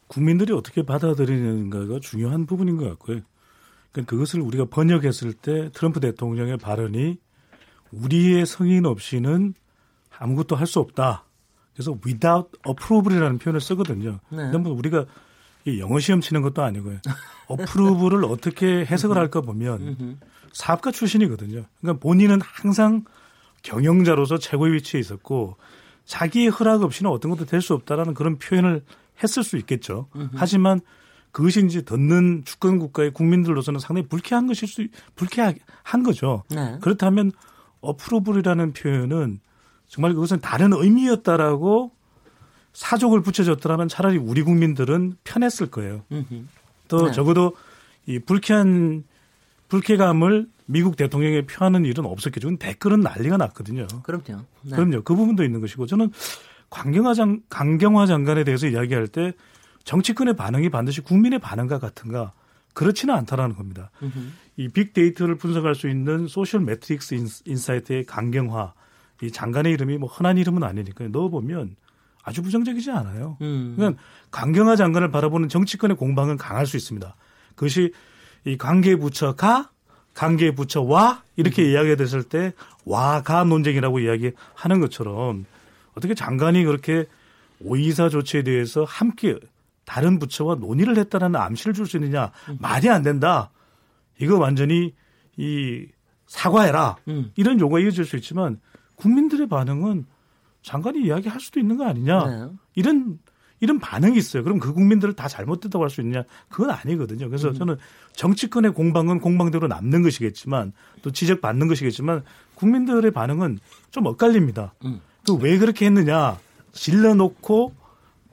국민들이 어떻게 받아들이는가가 중요한 부분인 것 같고요. 그러니까 그것을 우리가 번역했을 때 트럼프 대통령의 발언이 우리의 성인 없이는 아무것도 할 수 없다. 그래서 without approval이라는 표현을 쓰거든요. 네. 근데 뭐 우리가 이 영어 시험 치는 것도 아니고요. approval을 어떻게 해석을 할까 보면 사업가 출신이거든요. 그러니까 본인은 항상 경영자로서 최고의 위치에 있었고 자기의 허락 없이는 어떤 것도 될 수 없다라는 그런 표현을 했을 수 있겠죠. 하지만 그것이 이제 듣는 주권 국가의 국민들로서는 상당히 불쾌한 것일 수 불쾌한 거죠. 네. 그렇다면 어프로블이라는 표현은 정말 그것은 다른 의미였다라고 사족을 붙여줬더라면 차라리 우리 국민들은 편했을 거예요. 또 네. 적어도 이 불쾌한 불쾌감을 미국 대통령에 표하는 일은 없었겠죠. 댓글은 난리가 났거든요. 그럼요. 네. 그럼요. 그 부분도 있는 것이고 저는 강경화 장 강경화 장관에 대해서 이야기할 때 정치권의 반응이 반드시 국민의 반응과 같은가 그렇지는 않다라는 겁니다. 이 빅데이터를 분석할 수 있는 소셜 매트릭스 인- 인사이트의 강경화 이 장관의 이름이 뭐 흔한 이름은 아니니까 넣어보면 아주 부정적이지 않아요. 음. 그러니까 강경화 장관을 바라보는 정치권의 공방은 강할 수 있습니다. 그것이 이 관계 부처가 관계 부처와 이렇게 이야기가 됐을 때 와가 논쟁이라고 이야기하는 것처럼 어떻게 장관이 그렇게 오이사 조치에 대해서 함께 다른 부처와 논의를 했다라는 암시를 줄 수 있느냐 말이 안 된다. 이거 완전히 이 사과해라 음. 이런 요구가 이어질 수 있지만 국민들의 반응은 장관이 이야기할 수도 있는 거 아니냐 네. 이런 이런 반응이 있어요. 그럼 그 국민들을 다 잘못됐다고 할 수 있느냐? 그건 아니거든요. 그래서 음. 저는 정치권의 공방은 공방대로 남는 것이겠지만 또 지적받는 것이겠지만 국민들의 반응은 좀 엇갈립니다. 음. 또왜 그렇게 했느냐? 질러놓고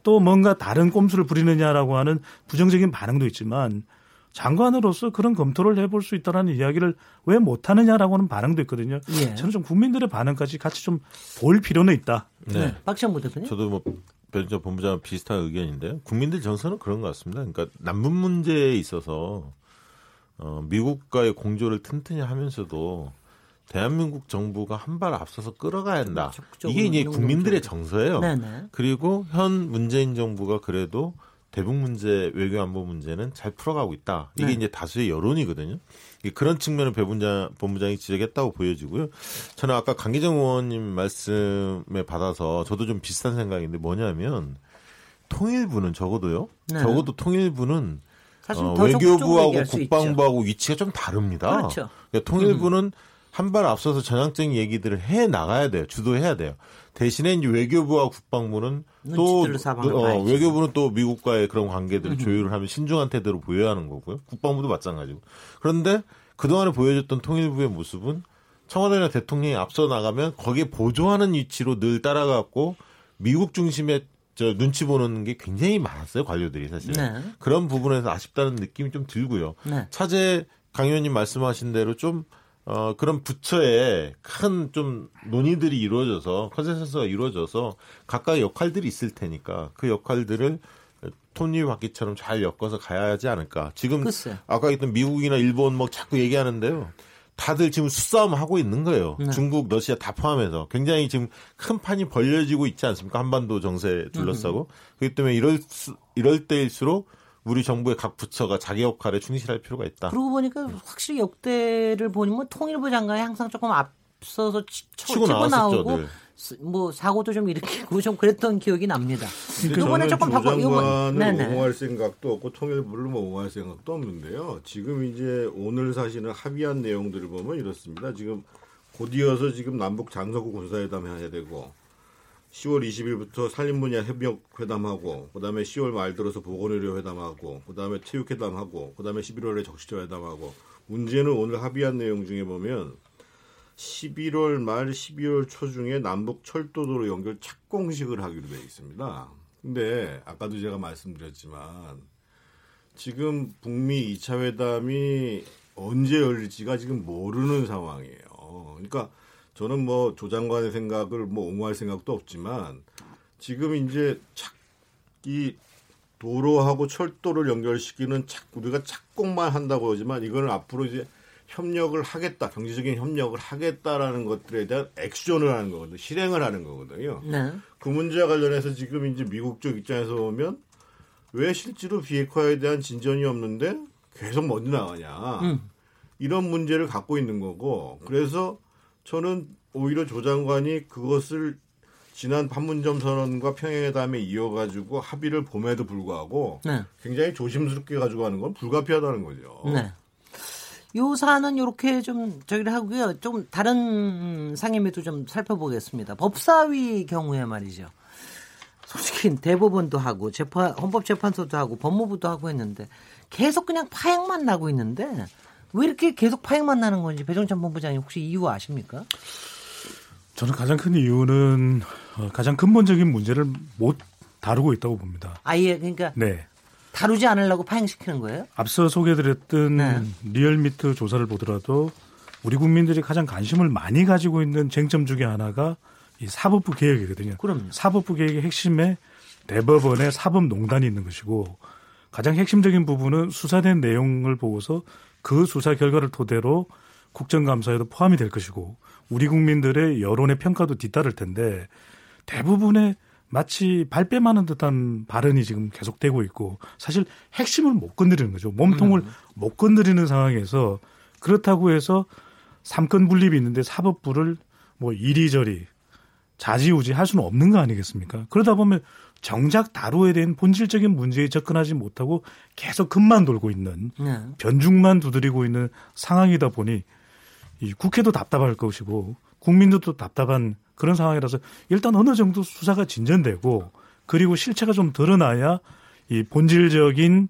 또 뭔가 다른 꼼수를 부리느냐라고 하는 부정적인 반응도 있지만 장관으로서 그런 검토를 해볼 수 있다라는 이야기를 왜 못하느냐라고 하는 반응도 있거든요. 예. 저는 좀 국민들의 반응까지 같이 좀 볼 필요는 있다. 네. 박시영 대표님. 저도 뭐 변희재 본부장과 비슷한 의견인데요. 국민들 정서는 그런 것 같습니다. 그러니까 남북 문제에 있어서 어, 미국과의 공조를 튼튼히 하면서도 대한민국 정부가 한 발 앞서서 끌어가야 한다. 이게 이제. 국민들의 정서예요. 네네. 그리고 현 문재인 정부가 그래도 대북 문제, 외교 안보 문제는 잘 풀어가고 있다. 이게 네. 이제 다수의 여론이거든요. 그런 측면을 배 본부장, 본부장이 지적했다고 보여지고요. 저는 아까 강기정 의원님 말씀에 받아서 저도 좀 비슷한 생각인데 뭐냐면 통일부는 적어도요. 네. 적어도 통일부는 어, 외교부하고. 국방부하고 위치가 좀 다릅니다. 그렇죠. 그러니까 통일부는 한 발 앞서서 전향적인 얘기들을 해 나가야 돼요. 주도해야 돼요. 대신에 이제 외교부와 국방부는 또 사방을 어. 외교부는 또 미국과의 그런 관계들을 조율을 하면 신중한 태도를 보여야 하는 거고요. 국방부도 마찬가지고. 그런데 그동안에 보여줬던 통일부의 모습은 청와대나 대통령이 앞서 나가면 거기에 보조하는 위치로 늘 따라갔고 미국 중심의 저 눈치 보는 게 굉장히 많았어요 관료들이 사실 네. 그런 부분에서 아쉽다는 느낌이 좀 들고요. 네. 차제 강 의원님 말씀하신 대로 좀 어, 그런 부처에 큰 좀 논의들이 이루어져서 컨센서스가 이루어져서 각각의 역할들이 있을 테니까 그 역할들을 톱니바퀴처럼 잘 엮어서 가야 하지 않을까. 지금 글쎄. 아까 했던 미국이나 일본 뭐 자꾸 얘기하는데요. 다들 지금 수싸움 하고 있는 거예요. 네. 중국, 러시아 다 포함해서 굉장히 지금 큰 판이 벌려지고 있지 않습니까? 한반도 정세 둘러싸고 그렇기 때문에 이럴 수, 이럴 때일수록 우리 정부의 각 부처가 자기 역할에 충실할 필요가 있다. 그러고 보니까 확실히 역대를 보면 통일부 장관이 항상 조금 앞서서 치, 쳐- 치고 치고 나왔었죠, 나오고 늘. 스- 뭐 사고도 좀 일으키고 좀 그랬던 기억이 납니다. 이번에 조금 조 바꿔 이번 장관을 네네. 옹호할 생각도 없고 통일부를 뭐 옹호할 생각도 없는데요. 지금 이제 오늘 사실은 합의한 내용들을 보면 이렇습니다. 지금 곧이어서 지금 남북 장서구 군사회담 해야 되고 10월 20일부터 산림 분야 협력 회담하고 그다음에 10월 말 들어서 보건의료 회담하고 그다음에 체육 회담하고 그다음에 11월에 적시자 회담하고 문제는 오늘 합의한 내용 중에 보면 11월 말 12월 초 중에 남북 철도도로 연결 착공식을 하기로 되어 있습니다. 근데 아까도 제가 말씀드렸지만 지금 북미 2차 회담이 언제 열릴지가 지금 모르는 상황이에요. 그러니까 저는 뭐 조 장관의 생각을 뭐 옹호할 생각도 없지만 지금 이제 착, 이 도로하고 철도를 연결시키는 착, 우리가 착공만 한다고 하지만 이거는 앞으로 이제 협력을 하겠다, 경제적인 협력을 하겠다라는 것들에 대한 액션을 하는 거거든요. 실행을 하는 거거든요. 네. 그 문제와 관련해서 지금 이제 미국 쪽 입장에서 보면 왜 실제로 비핵화에 대한 진전이 없는데 계속 먼저 나가냐. 음. 이런 문제를 갖고 있는 거고 그래서 저는 오히려 조 장관이 그것을 지난 판문점 선언과 평양회담에 이어가지고 합의를 봄에도 불구하고 네. 굉장히 조심스럽게 가지고 가는 건 불가피하다는 거죠. 네. 요 사안은 이렇게 좀 저기를 하고요. 좀 다른 상임위도 좀 살펴보겠습니다. 법사위 경우에 말이죠. 솔직히 대법원도 하고 재판 헌법재판소도 하고 법무부도 하고 했는데 계속 그냥 파행만 나고 있는데 왜 이렇게 계속 파행만 나는 건지 배종찬 본부장님 혹시 이유 아십니까? 저는 가장 큰 이유는 어, 가장 근본적인 문제를 못 다루고 있다고 봅니다. 아예 그러니까 네. 다루지 않으려고 파행시키는 거예요? 앞서 소개드렸던 네. 리얼미트 조사를 보더라도 우리 국민들이 가장 관심을 많이 가지고 있는 쟁점 중에 하나가 이 사법부 개혁이거든요. 그럼요. 사법부 개혁의 핵심에 대법원의 사법농단이 있는 것이고 가장 핵심적인 부분은 수사된 내용을 보고서 그 수사 결과를 토대로 국정감사에도 포함이 될 것이고 우리 국민들의 여론의 평가도 뒤따를 텐데 대부분의 마치 발뺌하는 듯한 발언이 지금 계속되고 있고 사실 핵심을 못 건드리는 거죠. 몸통을 못 건드리는 상황에서 그렇다고 해서 삼권 분립이 있는데 사법부를 뭐 이리저리 자지우지 할 수는 없는 거 아니겠습니까? 그러다 보면 정작 다루어야 되는 본질적인 문제에 접근하지 못하고 계속 금만 돌고 있는 네. 변죽만 두드리고 있는 상황이다 보니 이 국회도 답답할 것이고 국민들도 답답한 그런 상황이라서 일단 어느 정도 수사가 진전되고 그리고 실체가 좀 드러나야 이 본질적인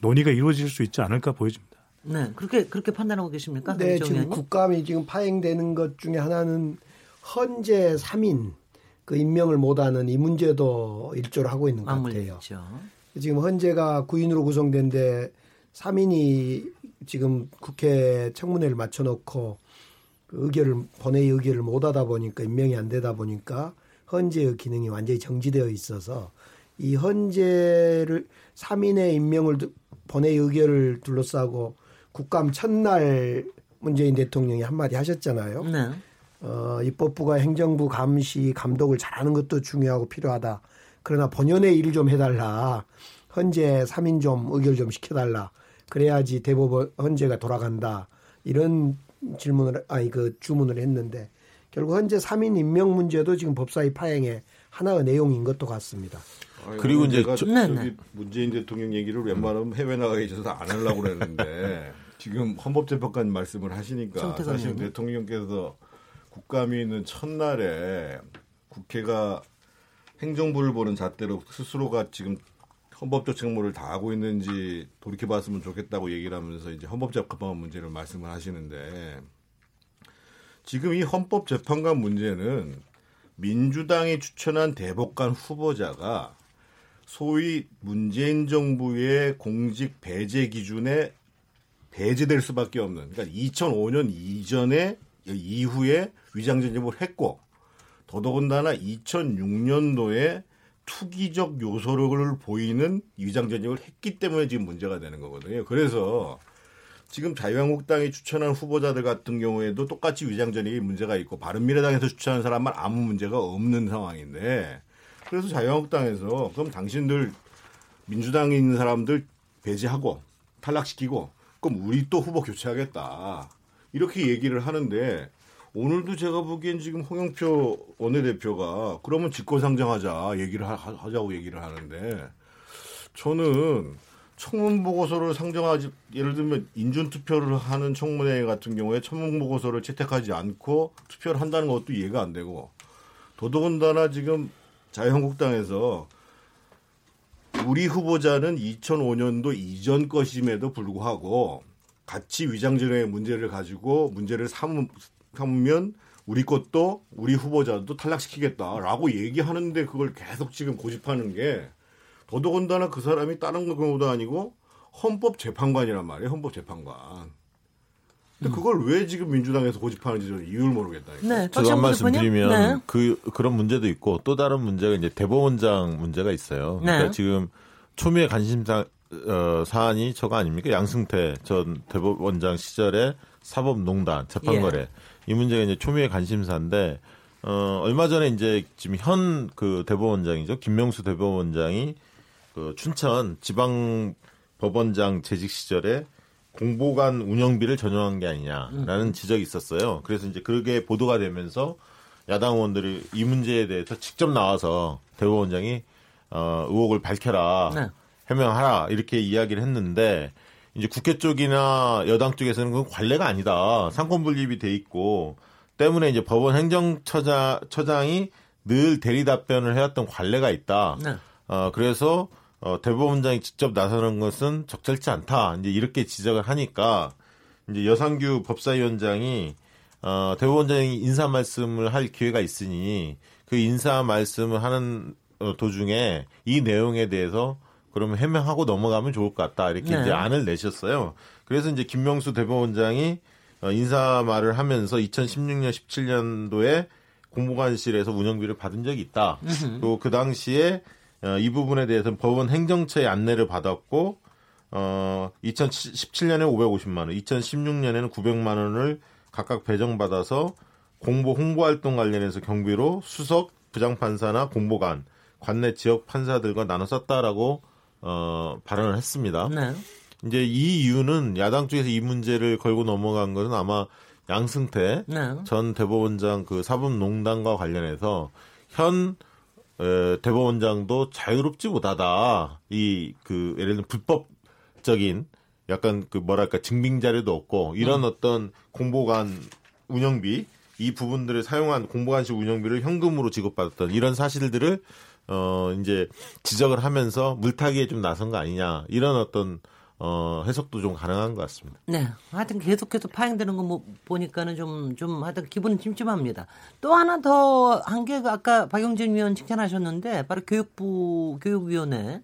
논의가 이루어질 수 있지 않을까 보여집니다. 네. 그렇게 그렇게 판단하고 계십니까? 네, 정 지금 의원님? 국감이 지금 파행되는 것 중에 하나는 헌재 3인 그 임명을 못하는 이 문제도 일조를 하고 있는 것 같아요. 맞물리죠. 지금 헌재가 9인으로 구성된데 3인이 지금 국회 청문회를 맞춰놓고 그 의결을 본회의 의결을 못하다 보니까 임명이 안 되다 보니까 헌재의 기능이 완전히 정지되어 있어서 이 헌재를 3인의 임명을 두- 본회의 의결을 둘러싸고 국감 첫날 문재인 대통령이 한마디 하셨잖아요. 네. 어, 입법부가 행정부 감시, 감독을 잘하는 것도 중요하고 필요하다. 그러나 본연의 일을 좀 해달라. 헌재 3인 좀 의결 좀 시켜달라. 그래야지 대법원 헌재가 돌아간다. 이런 질문을, 아니, 그 주문을 했는데 결국 헌재 3인 임명 문제도 지금 법사위 파행의 하나의 내용인 것도 같습니다. 아니, 그리고 이제 저- 네, 저기 네. 문재인 대통령 얘기를 웬만하면 해외 나가기 전에 안 하려고 그랬는데 지금 헌법재판관 말씀을 하시니까 사실. 대통령께서 국감이 있는 첫날에 국회가 행정부를 보는 잣대로 스스로가 지금 헌법적 책무를 다하고 있는지 돌이켜봤으면 좋겠다고 얘기를 하면서 이제 헌법재판관 문제를 말씀을 하시는데 지금 이 헌법재판관 문제는 민주당이 추천한 대법관 후보자가 소위 문재인 정부의 공직 배제 기준에 배제될 수밖에 없는 그러니까 2005년 이전에 이후에 위장 전입을 했고 더더군다나 2006년도에 투기적 요소를 보이는 위장 전입을 했기 때문에 지금 문제가 되는 거거든요. 그래서 지금 자유한국당이 추천한 후보자들 같은 경우에도 똑같이 위장 전입이 문제가 있고 바른미래당에서 추천한 사람만 아무 문제가 없는 상황인데 그래서 자유한국당에서 그럼 당신들 민주당에 있는 사람들 배제하고 탈락시키고 그럼 우리 또 후보 교체하겠다 이렇게 얘기를 하는데 오늘도 제가 보기엔 지금 홍영표 원내대표가 그러면 직권상정하자 얘기를 하, 하자고 얘기를 하는데 저는 청문 보고서를 상정하지 예를 들면 인준 투표를 하는 청문회 같은 경우에 청문 보고서를 채택하지 않고 투표를 한다는 것도 이해가 안 되고 더더군다나 지금 자유한국당에서 우리 후보자는 2005년도 이전 것임에도 불구하고 같이 위장전의 문제를 가지고 문제를 삼, 삼 으면 우리 것도 우리 후보자도 탈락시키겠다라고 얘기하는데 그걸 계속 지금 고집하는 게 더더군다나 그 사람이 다른 경우도 아니고 헌법재판관이란 말이에요. 헌법재판관. 근데 그걸 왜 지금 민주당에서 고집하는지 저는 이유를 모르겠다니까. 네. 저도 한 말씀? 드리면 네. 그 그런 문제도 있고 또 다른 문제가 이제 대법원장 문제가 있어요. 그러니까 네. 지금 초미의 관심사 어, 사안이 저거 아닙니까? 양승태 전 대법원장 시절에 사법농단 재판거래 예. 이 문제가 이제 초미의 관심사인데 어, 얼마 전에 이제 지금 현 그 대법원장이죠 김명수 대법원장이 그 춘천 지방 법원장 재직 시절에 공보관 운영비를 전용한 게 아니냐라는 지적이 있었어요. 그래서 이제 그게 보도가 되면서 야당 의원들이 이 문제에 대해서 직접 나와서 대법원장이 어, 의혹을 밝혀라, 네. 해명하라 이렇게 이야기를 했는데 이제 국회 쪽이나 여당 쪽에서는 그건 관례가 아니다. 상권 분립이 돼 있고 때문에 이제 법원 행정처장 처장이 늘 대리 답변을 해왔던 관례가 있다. 네. 어, 그래서 어, 대법원장이 직접 나서는 것은 적절치 않다. 이제 이렇게 지적을 하니까 이제 여상규 법사위원장이 어, 대법원장이 인사 말씀을 할 기회가 있으니 그 인사 말씀을 하는 어, 도중에 이 내용에 대해서 그러면 해명하고 넘어가면 좋을 것 같다. 이렇게 네. 이제 안을 내셨어요. 그래서 이제 김명수 대법원장이 어, 인사 말을 하면서 2016년, 17년도에 공보관실에서 운영비를 받은 적이 있다. 그리고 그 당시에 어, 이 부분에 대해서는 법원 행정처의 안내를 받았고 어 2017년에 550만 원, 2016년에는 900만 원을 각각 배정받아서 공보 홍보 활동 관련해서 경비로 수석 부장판사나 공보관, 관내 지역 판사들과 나눠 썼다라고 어 발언을 했습니다. 네. 이제 이 이유는 야당 쪽에서 이 문제를 걸고 넘어간 것은 아마 양승태 네. 전 대법원장 그 사법농단과 관련해서 현 에, 대법원장도 자유롭지 못하다. 이 그 예를 들면 불법적인 약간 그 뭐랄까 증빙 자료도 없고 이런 어떤 공보관 운영비 이 부분들을 사용한 공보관식 운영비를 현금으로 지급받았던 이런 사실들을 어 이제 지적을 하면서 물타기에 좀 나선 거 아니냐 이런 어떤 어, 해석도 좀 가능한 것 같습니다. 네. 하여튼 계속해서 파행되는 거 뭐 보니까는 좀, 좀 하여튼 기분은 찜찜합니다. 또 하나 더 한 게 아까 박영진 위원 칭찬하셨는데 바로 교육부, 교육위원회.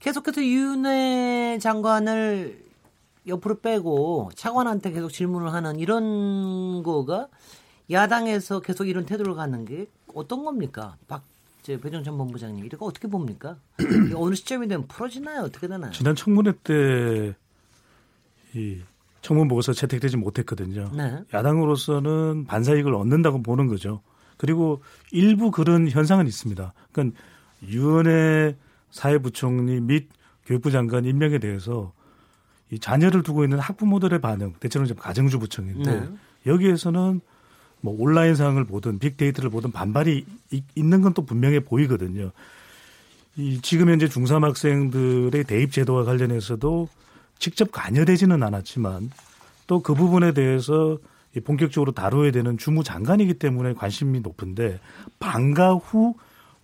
계속해서 윤회 장관을 옆으로 빼고 차관한테 계속 질문을 하는 이런 거가 야당에서 계속 이런 태도를 갖는 게 어떤 겁니까? 박, 제 배정찬 본부장님 이거 어떻게 봅니까? 어느 시점이 되면 풀어지나요? 어떻게 되나요? 지난 청문회 때 이 청문 보고서 채택되지 못했거든요. 네. 야당으로서는 반사이익을 얻는다고 보는 거죠. 그리고 일부 그런 현상은 있습니다. 그러니까 유은혜 사회부총리 및 교육부 장관 임명에 대해서 이 자녀를 두고 있는 학부모들의 반응, 대체로 이제 가정주부청인데 네. 여기에서는 뭐 온라인상을 보든 빅데이터를 보든 반발이 이- 있는 건 또 분명해 보이거든요. 이 지금 현재 중3 학생들의 대입 제도와 관련해서도 직접 관여되지는 않았지만 또 그 부분에 대해서 이 본격적으로 다뤄야 되는 주무 장관이기 때문에 관심이 높은데 방과 후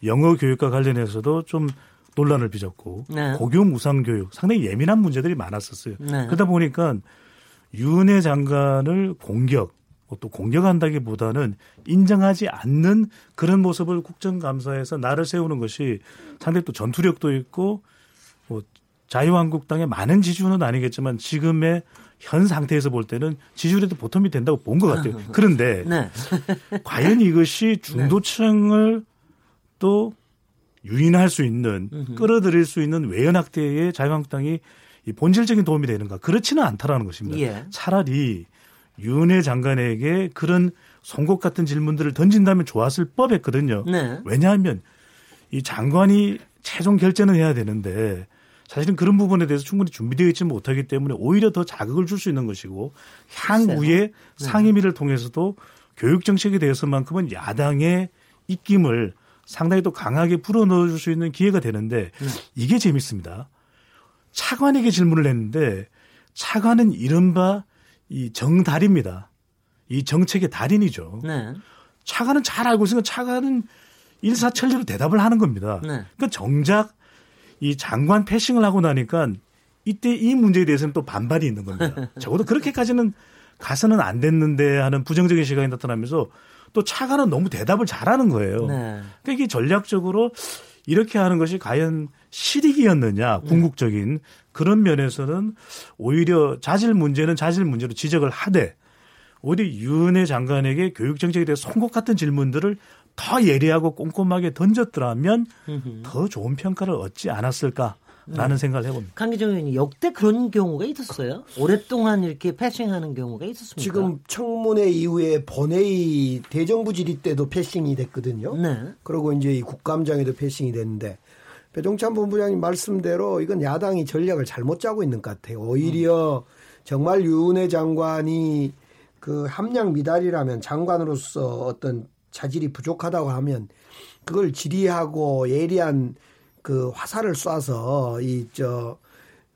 영어 교육과 관련해서도 좀 논란을 빚었고 네. 고교 무상 교육 상당히 예민한 문제들이 많았었어요. 네. 그러다 보니까 윤회 장관을 공격 뭐 또 공격한다기보다는 인정하지 않는 그런 모습을 국정감사에서 나를 세우는 것이 상당히 또 전투력도 있고 뭐 자유한국당의 많은 지지율은 아니겠지만 지금의 현 상태에서 볼 때는 지지율에도 보탬이 된다고 본 것 같아요. 그런데 네. 과연 이것이 중도층을 또 유인할 수 있는 끌어들일 수 있는 외연학대에 자유한국당이 이 본질적인 도움이 되는가 그렇지는 않다라는 것입니다. 예. 차라리 윤회 장관에게 그런 송곳 같은 질문들을 던진다면 좋았을 법했거든요. 네. 왜냐하면 이 장관이 최종 결정을 해야 되는데 사실은 그런 부분에 대해서 충분히 준비되어 있지 못하기 때문에 오히려 더 자극을 줄 수 있는 것이고 향후에 상임위를 통해서도 교육 정책에 대해서만큼은 야당의 입김을 상당히 또 강하게 불어넣어 줄 수 있는 기회가 되는데 이게 재밌습니다. 차관에게 질문을 했는데 차관은 이른바 이 정달입니다. 이 정책의 달인이죠. 네. 차관은 잘 알고 있으니까 차관은 일사천리로 대답을 하는 겁니다. 네. 그러니까 정작 이 장관 패싱을 하고 나니까 이때 이 문제에 대해서는 또 반발이 있는 겁니다. 적어도 그렇게까지는 가서는 안 됐는데 하는 부정적인 시각이 나타나면서 또 차관은 너무 대답을 잘하는 거예요. 네. 그러니까 이게 전략적으로 이렇게 하는 것이 과연 실익이었느냐 궁극적인 그런 면에서는 오히려 자질 문제는 자질 문제로 지적을 하되 오히려 윤회 장관에게 교육 정책에 대해 송곳 같은 질문들을 더 예리하고 꼼꼼하게 던졌더라면 더 좋은 평가를 얻지 않았을까 라는 생각을 해봅니다. 강기정 의원이 역대 그런 경우가 있었어요? 오랫동안 이렇게 패싱하는 경우가 있었습니까? 지금 청문회 이후에 본회의 대정부 질의 때도 패싱이 됐거든요. 네. 그리고 이제 이 국감장에도 패싱이 됐는데 배종찬 본부장님 말씀대로 이건 야당이 전략을 잘못 짜고 있는 것 같아요. 오히려 정말 유은혜 장관이 그 함량 미달이라면 장관으로서 어떤 자질이 부족하다고 하면 그걸 질의하고 예리한 그 화살을 쏴서 이저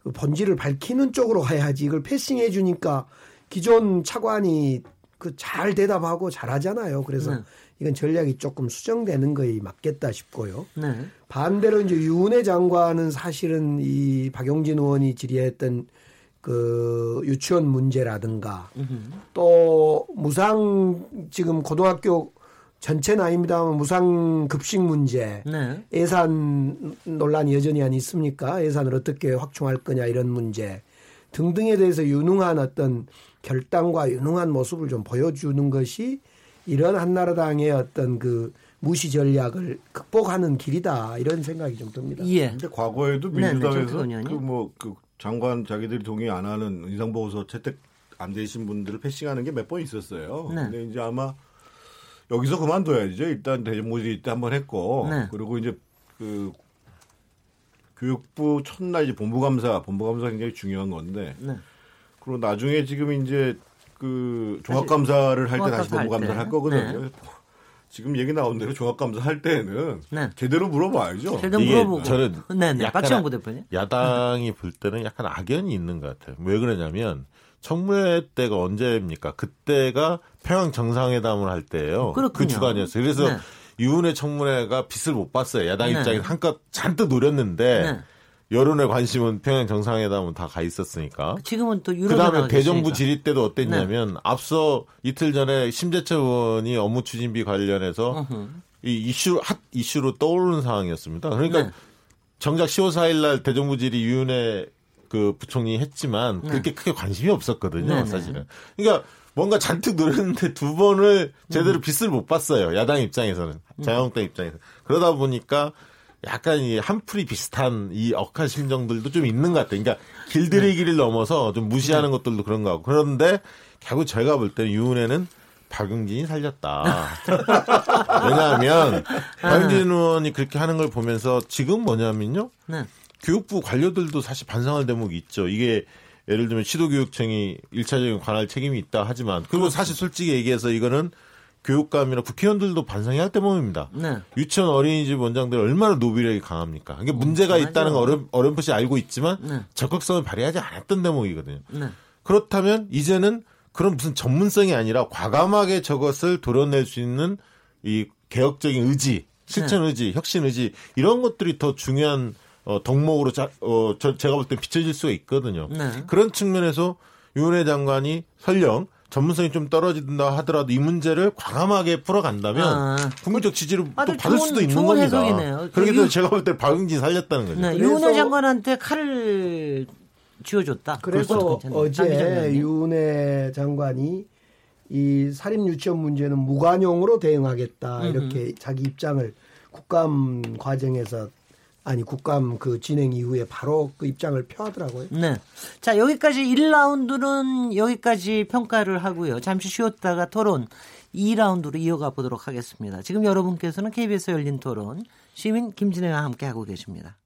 그 본질을 밝히는 쪽으로 가야지 이걸 패싱해 주니까 기존 차관이 그 잘 대답하고 잘하잖아요. 그래서 네. 이건 전략이 조금 수정되는 거에 맞겠다 싶고요. 네. 반대로 이제 유은혜 장관은 사실은 이 박용진 의원이 질의했던 그 유치원 문제라든가 또 무상 지금 고등학교 전체는 아닙니다만 무상 급식 문제 네. 예산 논란이 여전히 안 있습니까? 예산을 어떻게 확충할 거냐 이런 문제 등등에 대해서 유능한 어떤 결단과 유능한 모습을 좀 보여주는 것이 이런 한나라당의 어떤 그 무시 전략을 극복하는 길이다 이런 생각이 좀 듭니다. 예. 근데 과거에도 네, 네, 민주당에서 정태근 의원이. 그뭐 그 장관 자기들이 동의 안 하는 인상보고서 채택 안 되신 분들을 패싱하는 게 몇 번 있었어요. 네. 근데 이제 아마 여기서 그만둬야죠. 일단 대정부질의 때한번 했고 네. 그리고 이제 그 교육부 첫날 이제 본부감사, 본부감사 굉장히 중요한 건데 네. 그리고 나중에 지금 이제 그 종합감사를 할 때 다시 할 본부감사를 할 때. 거거든요. 네. 지금 얘기 나온 대로 종합감사 할 때는 네. 제대로 물어봐야죠. 제대로 물어보고. 저는 네, 네. 약간 박지원 부대표님. 야당이 볼 때는 약간 악연이 있는 것 같아요. 왜 그러냐면 청문회 때가 언제입니까? 그때가 평양 정상회담을 할 때예요. 그 그렇군요. 주간이었어요. 그래서 네. 유은혜 청문회가 빛을 못 봤어요. 야당 네. 입장에서 한껏 잔뜩 노렸는데 네. 여론의 관심은 평양 정상회담은 다 가 있었으니까. 지금은 또 유럽 그다음에 대정부 질의 때도 어땠냐면 네. 앞서 이틀 전에 심재철 의원이 업무 추진비 관련해서 이 이슈 핫 이슈로 떠오르는 상황이었습니다. 그러니까 네. 정작 10월 4일 날 대정부 질의 유은혜 그 부총리 했지만 그렇게 크게 관심이 없었거든요, 네, 네. 사실은. 그러니까 뭔가 잔뜩 노렸는데 두 번을 제대로 음. 빚을 못 봤어요. 야당 입장에서는. 자유한국당 입장에서. 그러다 보니까 약간 이 한풀이 비슷한 이 억한 심정들도 좀 있는 것 같아요. 그러니까 길들이 길을 넘어서 좀 무시하는 것들도 그런 거 같고. 그런데 결국 제가 볼 때는 유은혜는 박용진이 살렸다. 왜냐하면 박용진 의원이 그렇게 하는 걸 보면서 지금 뭐냐면요. 네. 교육부 관료들도 사실 반성할 대목이 있죠. 이게 예를 들면 시도교육청이 일차적인 관할 책임이 있다 하지만 그리고 사실 솔직히 얘기해서 이거는 교육감이나 국회의원들도 반성해야 할 대목입니다. 네. 유치원 어린이집 원장들 얼마나 노비력이 강합니까? 이게 문제가 엄청나죠. 있다는 거 어렴, 어렴풋이 알고 있지만 네. 적극성을 발휘하지 않았던 대목이거든요. 네. 그렇다면 이제는 그런 무슨 전문성이 아니라 과감하게 저것을 도려낼 수 있는 이 개혁적인 의지, 실천 의지, 혁신 의지 이런 것들이 더 중요한 어, 덕목으로 자, 어, 저, 제가 볼 때 비춰질 수가 있거든요. 네. 그런 측면에서 윤회 장관이 설령 전문성이 좀 떨어진다 하더라도 이 문제를 과감하게 풀어간다면 아. 국민적 지지를 또 아주 받을 좋은- 수도 있는 좋은 겁니다. 해석이네요. 그렇게 그 해서 제가 볼 때 박용진 살렸다는 거죠. 네. 윤회 장관한테 칼을 쥐어줬다. 그래서 어제. 윤회 장관이 이 사립 유치원 문제는 무관용으로 대응하겠다 이렇게 자기 입장을 국감 과정에서 아니 국감 그 진행 이후에 바로 그 입장을 표하더라고요. 네. 자, 여기까지 1라운드는 여기까지 평가를 하고요. 잠시 쉬었다가 토론 2라운드로 이어가 보도록 하겠습니다. 지금 여러분께서는 KBS 열린 토론 시민 김진애와 함께 하고 계십니다.